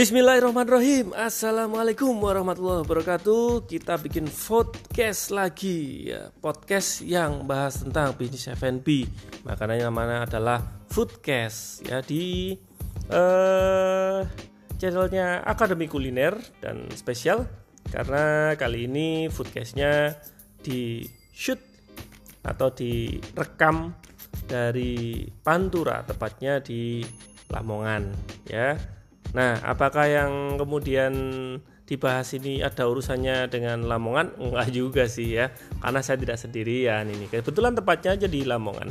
Bismillahirrahmanirrahim. Assalamualaikum warahmatullahi wabarakatuh. Kita bikin podcast lagi. Ya, Podcast yang bahas tentang bisnis F&B Makanya namanya adalah Foodcast ya Di uh, channelnya Akademi Kuliner dan spesial Karena kali ini Foodcastnya di shoot Atau direkam dari Pantura Tepatnya di Lamongan ya Nah, apakah yang kemudian dibahas ini ada urusannya dengan Lamongan? Enggak juga sih ya, karena saya tidak sendirian ini. Kebetulan tepatnya aja di Lamongan.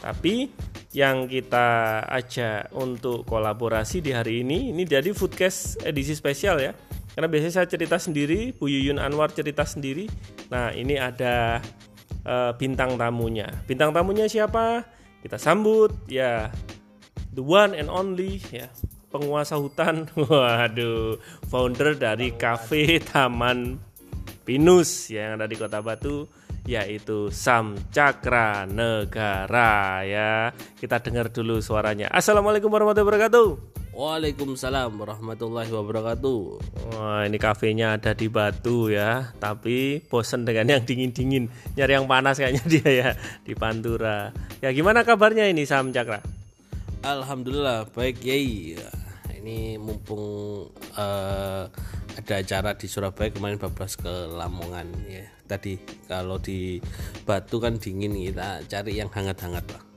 Tapi yang kita ajak untuk kolaborasi di hari ini, ini jadi Foodcast edisi spesial ya. Karena biasanya saya cerita sendiri, Bu Yuyun Anwar cerita sendiri. Nah, ini ada uh, bintang tamunya. Bintang tamunya siapa? Kita sambut ya the one and only ya penguasa hutan. Waduh, founder dari kafe Taman Pinus yang ada di Kota Batu yaitu Sam Cakra Negara ya. Kita dengar dulu suaranya. Assalamualaikum warahmatullahi wabarakatuh. Waalaikumsalam warahmatullahi wabarakatuh. Wah, ini kafenya ada di Batu ya, tapi bosen dengan yang dingin-dingin. Nyari yang panas kayaknya dia ya di Pantura. Ya gimana kabarnya ini Sam Cakra? Alhamdulillah baik Yai ini mumpung uh, ada acara di Surabaya kemarin bablas ke Lamongan ya. Tadi kalau di Batu kan dingin kita cari yang hangat-hangat lah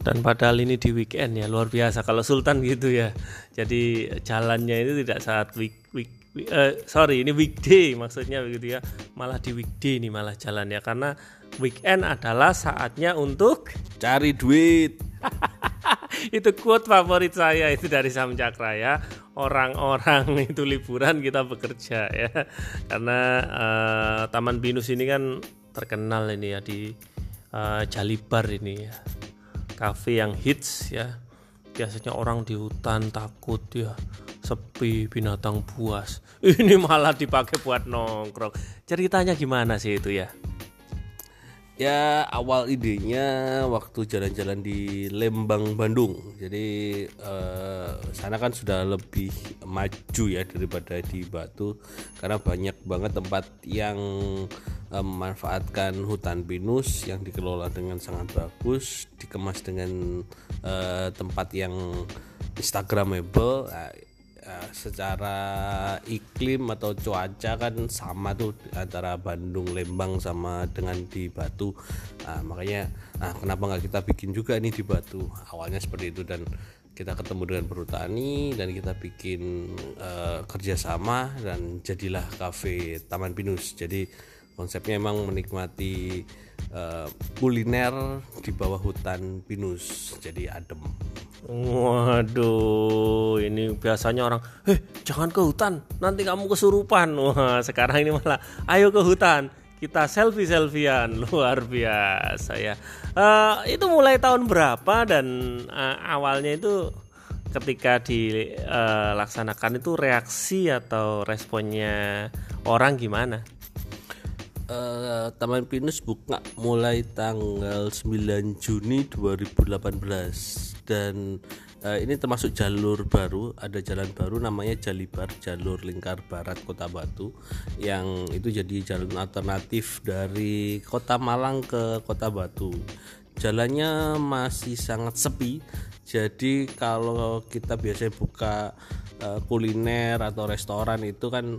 dan padahal ini di weekend ya. Luar biasa kalau Sultan gitu ya. Jadi jalannya itu tidak saat week week uh, sorry ini weekday maksudnya begitu ya. Malah di weekday ini malah jalan ya karena weekend adalah saatnya untuk cari duit itu quote favorit saya itu dari Sam Cakra ya. Orang-orang itu liburan kita bekerja ya. Karena uh, Taman Binus ini kan terkenal ini ya di uh, Jalibar ini ya. Cafe yang hits ya. Biasanya orang di hutan takut ya. Sepi binatang buas. Ini malah dipakai buat nongkrong. Ceritanya gimana sih itu ya ya awal idenya waktu jalan-jalan di Lembang Bandung. Jadi eh, sana kan sudah lebih maju ya daripada di Batu karena banyak banget tempat yang eh, memanfaatkan hutan pinus yang dikelola dengan sangat bagus dikemas dengan eh, tempat yang instagramable. Nah, uh, secara iklim atau cuaca kan sama tuh antara Bandung Lembang sama dengan di Batu. Nah, makanya nah kenapa nggak kita bikin juga ini di Batu? Awalnya seperti itu dan kita ketemu dengan perhutani dan kita bikin uh, kerjasama dan jadilah kafe Taman Pinus. Jadi konsepnya emang menikmati uh, kuliner di bawah hutan pinus jadi adem Waduh, ini biasanya orang, eh jangan ke hutan, nanti kamu kesurupan. Wah, sekarang ini malah, ayo ke hutan, kita selfie selfiean, luar biasa ya. Uh, itu mulai tahun berapa dan uh, awalnya itu ketika dilaksanakan uh, itu reaksi atau responnya orang gimana? Uh, Taman Pinus buka mulai tanggal 9 Juni 2018 dan uh, ini termasuk jalur baru ada jalan baru namanya Jalibar jalur lingkar barat kota Batu yang itu jadi jalan alternatif dari kota Malang ke kota Batu. Jalannya masih sangat sepi jadi kalau kita biasanya buka uh, kuliner atau restoran itu kan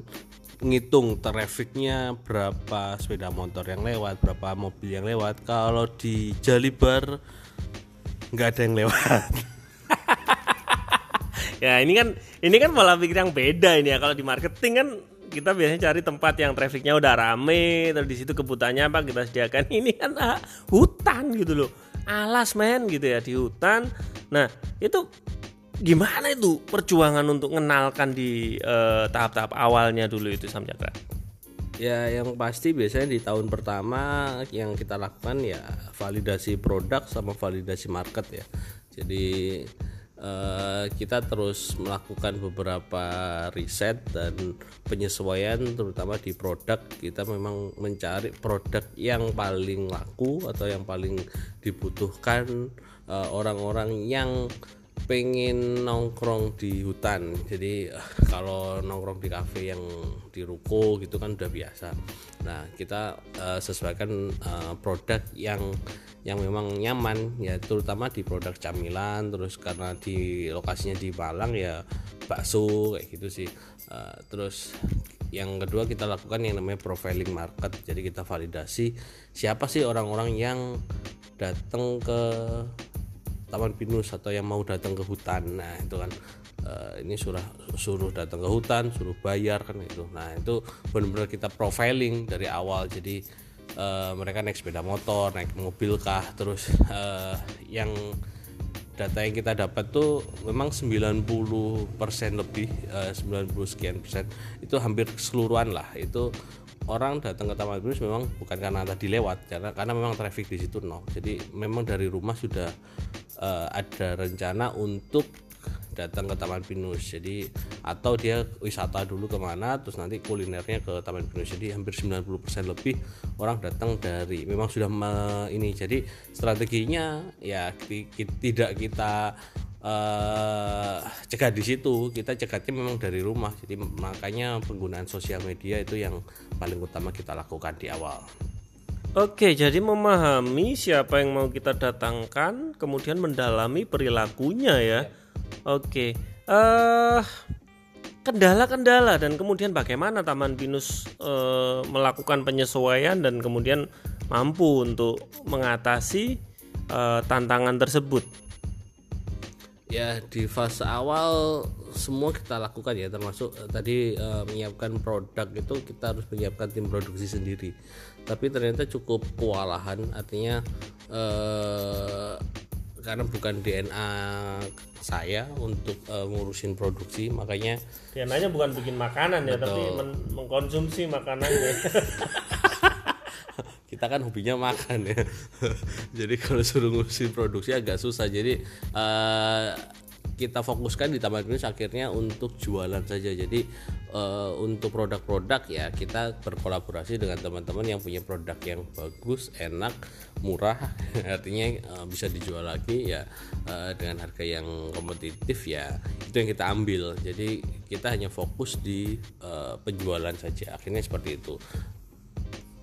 ngitung trafficnya berapa sepeda motor yang lewat berapa mobil yang lewat. Kalau di Jalibar nggak ada yang lewat. Ya ini kan ini kan malah pikir yang beda ini ya. Kalau di marketing kan kita biasanya cari tempat yang trafficnya udah rame terus di situ kebutuhannya apa kita sediakan. Ini kan ah, hutan gitu loh. Alas men gitu ya di hutan. Nah itu gimana itu perjuangan untuk mengenalkan di eh, tahap-tahap uh, awalnya dulu itu Sam Cakra? Ya yang pasti biasanya di tahun pertama yang kita lakukan ya validasi produk sama validasi market ya. Jadi uh, kita terus melakukan beberapa riset dan penyesuaian terutama di produk. Kita memang mencari produk yang paling laku atau yang paling dibutuhkan eh, orang-orang uh, yang pengen nongkrong di hutan. Jadi eh, kalau nongkrong di kafe yang di ruko gitu kan udah biasa. Nah kita uh, sesuaikan uh, produk yang yang memang nyaman ya terutama di produk camilan terus karena di lokasinya di Malang ya bakso kayak gitu sih. Uh, terus yang kedua kita lakukan yang namanya profiling market. Jadi kita validasi siapa sih orang-orang yang datang ke Taman Pinus atau yang mau datang ke hutan. Nah itu kan uh, ini suruh suruh datang ke hutan suruh bayar kan itu. Nah itu benar-benar kita profiling dari awal. Jadi uh, mereka naik sepeda motor naik mobil kah terus uh, yang data yang kita dapat tuh memang 90% lebih uh, 90 sekian persen. Itu hampir keseluruhan lah. Itu orang datang ke Taman Pinus memang bukan karena tadi lewat karena karena memang traffic di situ nol. Jadi memang dari rumah sudah uh, ada rencana untuk datang ke Taman Pinus jadi atau dia wisata dulu ke mana terus nanti kulinernya ke Taman Pinus jadi hampir 90% lebih orang datang dari memang sudah me, ini. Jadi strateginya ya tidak kita uh, cegah di situ. Kita cegahnya memang dari rumah. Jadi makanya penggunaan sosial media itu yang paling utama kita lakukan di awal. Oke, jadi memahami siapa yang mau kita datangkan, kemudian mendalami perilakunya ya. Oke, uh, kendala-kendala dan kemudian bagaimana Taman Pinus uh, melakukan penyesuaian dan kemudian mampu untuk mengatasi uh, tantangan tersebut. Ya di fase awal semua kita lakukan ya termasuk uh, tadi uh, menyiapkan produk itu kita harus menyiapkan tim produksi sendiri tapi ternyata cukup kewalahan artinya uh, karena bukan DNA saya untuk uh, ngurusin produksi makanya DNA-nya bukan bikin makanan ya betul. tapi men mengkonsumsi makanannya kita kan hobinya makan ya jadi kalau suruh ngurusin produksi agak susah jadi uh, kita fokuskan di Taman Pinus akhirnya untuk jualan saja. Jadi uh, untuk produk-produk ya kita berkolaborasi dengan teman-teman yang punya produk yang bagus, enak, murah, artinya uh, bisa dijual lagi ya uh, dengan harga yang kompetitif ya itu yang kita ambil. Jadi kita hanya fokus di uh, penjualan saja. Akhirnya seperti itu.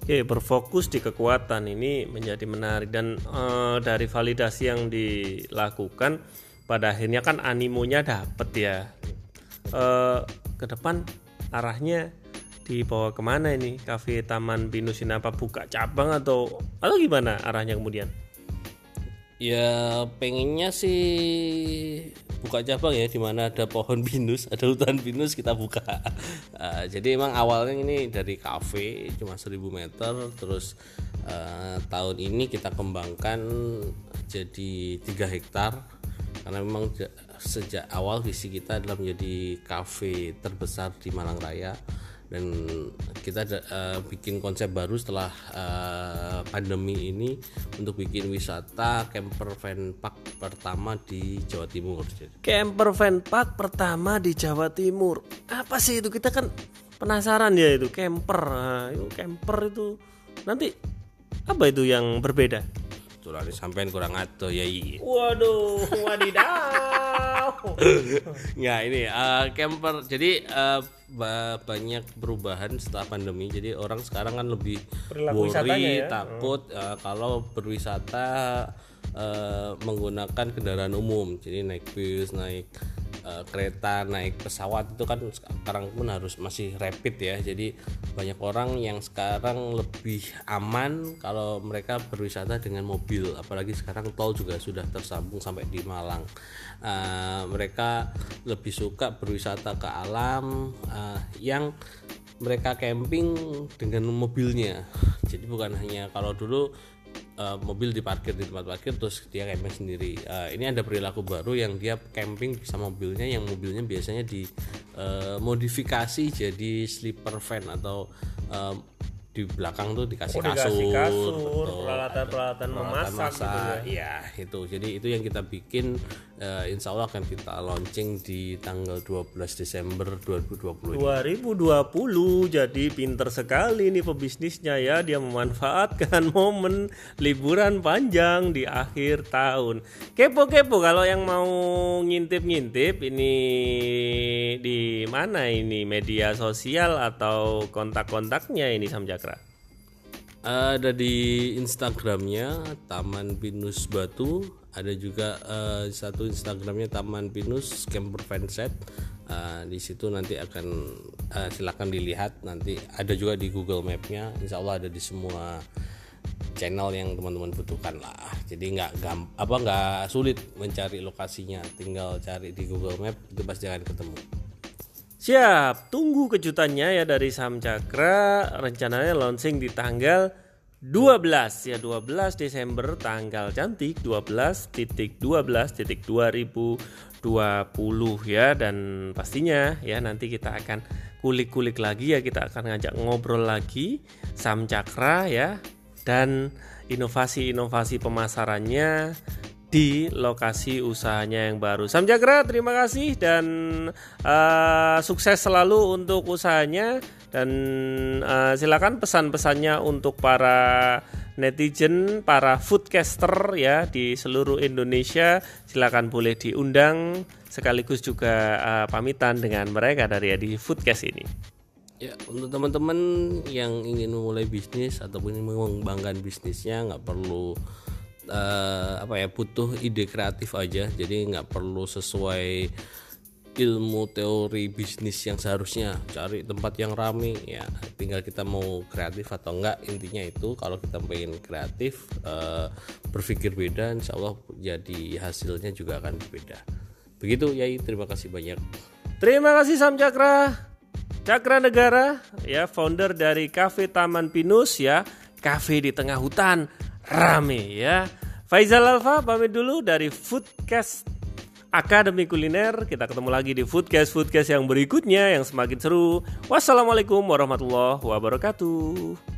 Oke, berfokus di kekuatan ini menjadi menarik. Dan uh, dari validasi yang dilakukan pada akhirnya kan animonya dapet ya. E, ke depan arahnya dibawa ke mana ini? Kafe Taman Pinus ini apa buka cabang atau atau gimana arahnya kemudian? Ya pengennya sih buka cabang ya di mana ada pohon pinus ada hutan pinus kita buka. Uh, jadi emang awalnya ini dari kafe cuma 1000 meter terus uh, tahun ini kita kembangkan jadi tiga hektar. Karena memang sejak awal visi kita adalah menjadi kafe terbesar di Malang Raya dan kita uh, bikin konsep baru setelah uh, pandemi ini untuk bikin wisata camper van park pertama di Jawa Timur. Camper van park pertama di Jawa Timur. Apa sih itu? Kita kan penasaran ya itu camper. Nah, itu camper itu nanti apa itu yang berbeda? tulane sampean kurang atuh ya iya. Waduh, wadidaw. Nggak ini uh, camper. Jadi uh, banyak perubahan setelah pandemi. Jadi orang sekarang kan lebih Perilaku worry, ya? takut uh, kalau berwisata uh, menggunakan kendaraan umum. Jadi naik bus, naik uh, kereta naik pesawat itu kan sekarang pun harus masih rapid ya. Jadi banyak orang yang sekarang lebih aman kalau mereka berwisata dengan mobil. Apalagi sekarang tol juga sudah tersambung sampai di Malang. Uh, mereka lebih suka berwisata ke alam uh, yang mereka camping dengan mobilnya. Jadi bukan hanya kalau dulu uh, mobil diparkir di tempat parkir terus dia camping sendiri. Uh, ini ada perilaku baru yang dia camping bisa mobilnya yang mobilnya biasanya dimodifikasi eh, uh, jadi sleeper van atau uh, di belakang tuh dikasih Oh, kasur, dikasih kasur, betul. peralatan-peralatan Peralatan memasak gitu ya. Iya, itu. Jadi itu yang kita bikin eh, insya Allah akan kita launching di tanggal 12 Desember 2020. 2020 jadi pinter sekali nih pebisnisnya ya dia memanfaatkan momen liburan panjang di akhir tahun kepo-kepo kalau yang mau ngintip-ngintip ini di mana ini media sosial atau kontak-kontaknya ini Sam Jakra Ada di Instagramnya Taman Pinus Batu, ada juga eh, satu Instagramnya Taman Pinus Camper Fanset. Eh, di situ nanti akan eh, silakan dilihat nanti ada juga di Google Mapnya. Insya Allah ada di semua channel yang teman-teman butuhkan lah. Jadi nggak apa nggak sulit mencari lokasinya, tinggal cari di Google Map itu pasti akan ketemu. Siap, tunggu kejutannya ya dari Sam Cakra. Rencananya launching di tanggal 12 ya 12 Desember tanggal cantik 12 titik 12 titik 2020 ya. Dan pastinya ya nanti kita akan kulik-kulik lagi ya. Kita akan ngajak ngobrol lagi Sam Cakra ya. Dan inovasi-inovasi pemasarannya di lokasi usahanya yang baru. Sam Jagra, terima kasih dan uh, sukses selalu untuk usahanya dan uh, silakan pesan-pesannya untuk para netizen, para foodcaster ya di seluruh Indonesia. Silakan boleh diundang sekaligus juga uh, pamitan dengan mereka dari di Foodcast ini. Ya, untuk teman-teman yang ingin memulai bisnis ataupun ingin mengembangkan bisnisnya nggak perlu eh, apa ya butuh ide kreatif aja. Jadi nggak perlu sesuai ilmu teori bisnis yang seharusnya cari tempat yang rame ya tinggal kita mau kreatif atau enggak intinya itu kalau kita pengen kreatif eh, berpikir beda insya Allah jadi hasilnya juga akan berbeda begitu Yai terima kasih banyak Terima kasih Sam Cakra. Cakra Negara ya founder dari Cafe Taman Pinus ya. Cafe di tengah hutan rame ya. Faizal Alfa pamit dulu dari Foodcast Akademi Kuliner. Kita ketemu lagi di Foodcast Foodcast yang berikutnya yang semakin seru. Wassalamualaikum warahmatullahi wabarakatuh.